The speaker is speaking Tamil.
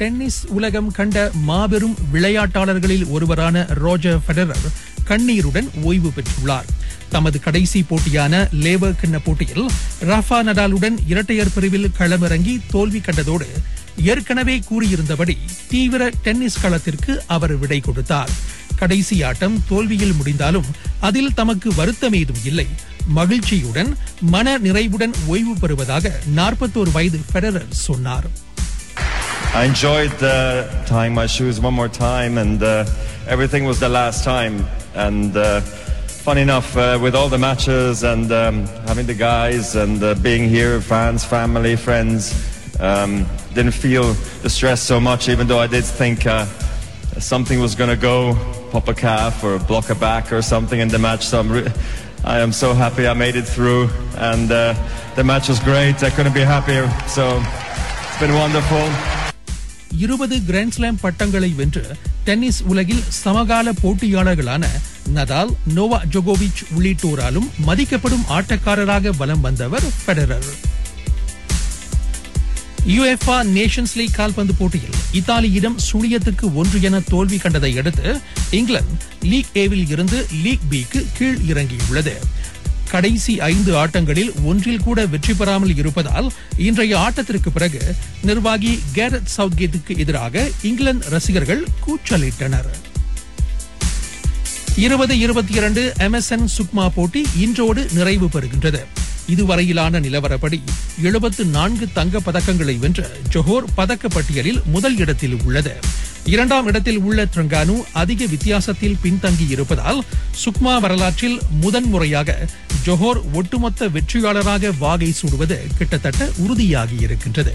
டென்னிஸ் உலகம் கண்ட மாபெரும் விளையாட்டாளர்களில் ஒருவரான ரோஜர் ஃபெடரர் கண்ணீருடன் ஓய்வு பெற்றுள்ளார். தமது கடைசி போட்டியான லேபர் கிண்ண போட்டியில் ரஃபா நடாலுடன் இரட்டையர் பிரிவில் களமிறங்கி தோல்வி கண்டதோடு ஏற்கனவே கூறியிருந்தபடி தீவிர டென்னிஸ் களத்திற்கு அவர் விடை கொடுத்தார். கடைசி ஆட்டம் தோல்வியில் முடிந்தாலும் அதில் தமக்கு வருத்தம் ஏதும் இல்லை. மகிழ்ச்சியுடன் மன நிறைவுடன் ஓய்வு பெறுவதாக நாற்பத்தோரு வயது ஃபெடரர் சொன்னார். I enjoyed uh, tying my shoes one more time, and uh, everything was the last time. And uh, funny enough, uh, with all the matches and um, having the guys and uh, being here, fans, family, friends, um, didn't feel the stress so much. Even though I did think uh, something was going to go, pop a calf or block a back or something in the match. So I'm re- I am so happy I made it through, and the match was great. I couldn't be happier. So it's been wonderful. இருபது கிராண்ட்ஸ்லாம் பட்டங்களை வென்று டென்னிஸ் உலகில் சமகால போட்டியாளர்களான நதால் நோவா ஜோகோவிச் உள்ளிட்டோராலும் மதிக்கப்படும் ஆட்டக்காரராக வலம் வந்தவர் பெடரர் யுஎஃப்ஆ நேஷன்ஸ் லீக் கால்பந்து போட்டியில் இத்தாலியிடம் சுழியத்துக்கு ஒன்று என தோல்வி கண்டதை அடுத்து இங்கிலாந்து லீக் ஏவில் இருந்து லீக் பிக்கு கீழ் இறங்கியுள்ளது. கடைசி ஐந்து ஆட்டங்களில் ஒன்றில் கூட வெற்றி பெறாமல் இருப்பதால் இன்றைய ஆட்டத்திற்கு பிறகு நிர்வாகி கேரத் சவுத்கேத்துக்கு எதிராக இங்கிலாந்து ரசிகர்கள் கூச்சலிட்டனர். இருபது இருபத்தி இரண்டு எம்எஸ்என் சுக்மா போட்டி இன்றோடு நிறைவு பெறுகின்றது. இதுவரையிலான நிலவரப்படி எழுபத்து நான்கு தங்க பதக்கங்களை வென்ற ஜொஹோர் பதக்க பட்டியலில் முதல் இடத்தில் உள்ளது. இரண்டாம் இடத்தில் உள்ள ட்ரங்கானு அதிக வித்தியாசத்தில் பின்தங்கி இருப்பதால் சுக்மா வரலாற்றில் முதன்முறையாக ஜொஹோர் ஒட்டுமொத்த வெற்றியாளராக வாகை சூடுவது கிட்டத்தட்ட உறுதியாகி இருக்கின்றது.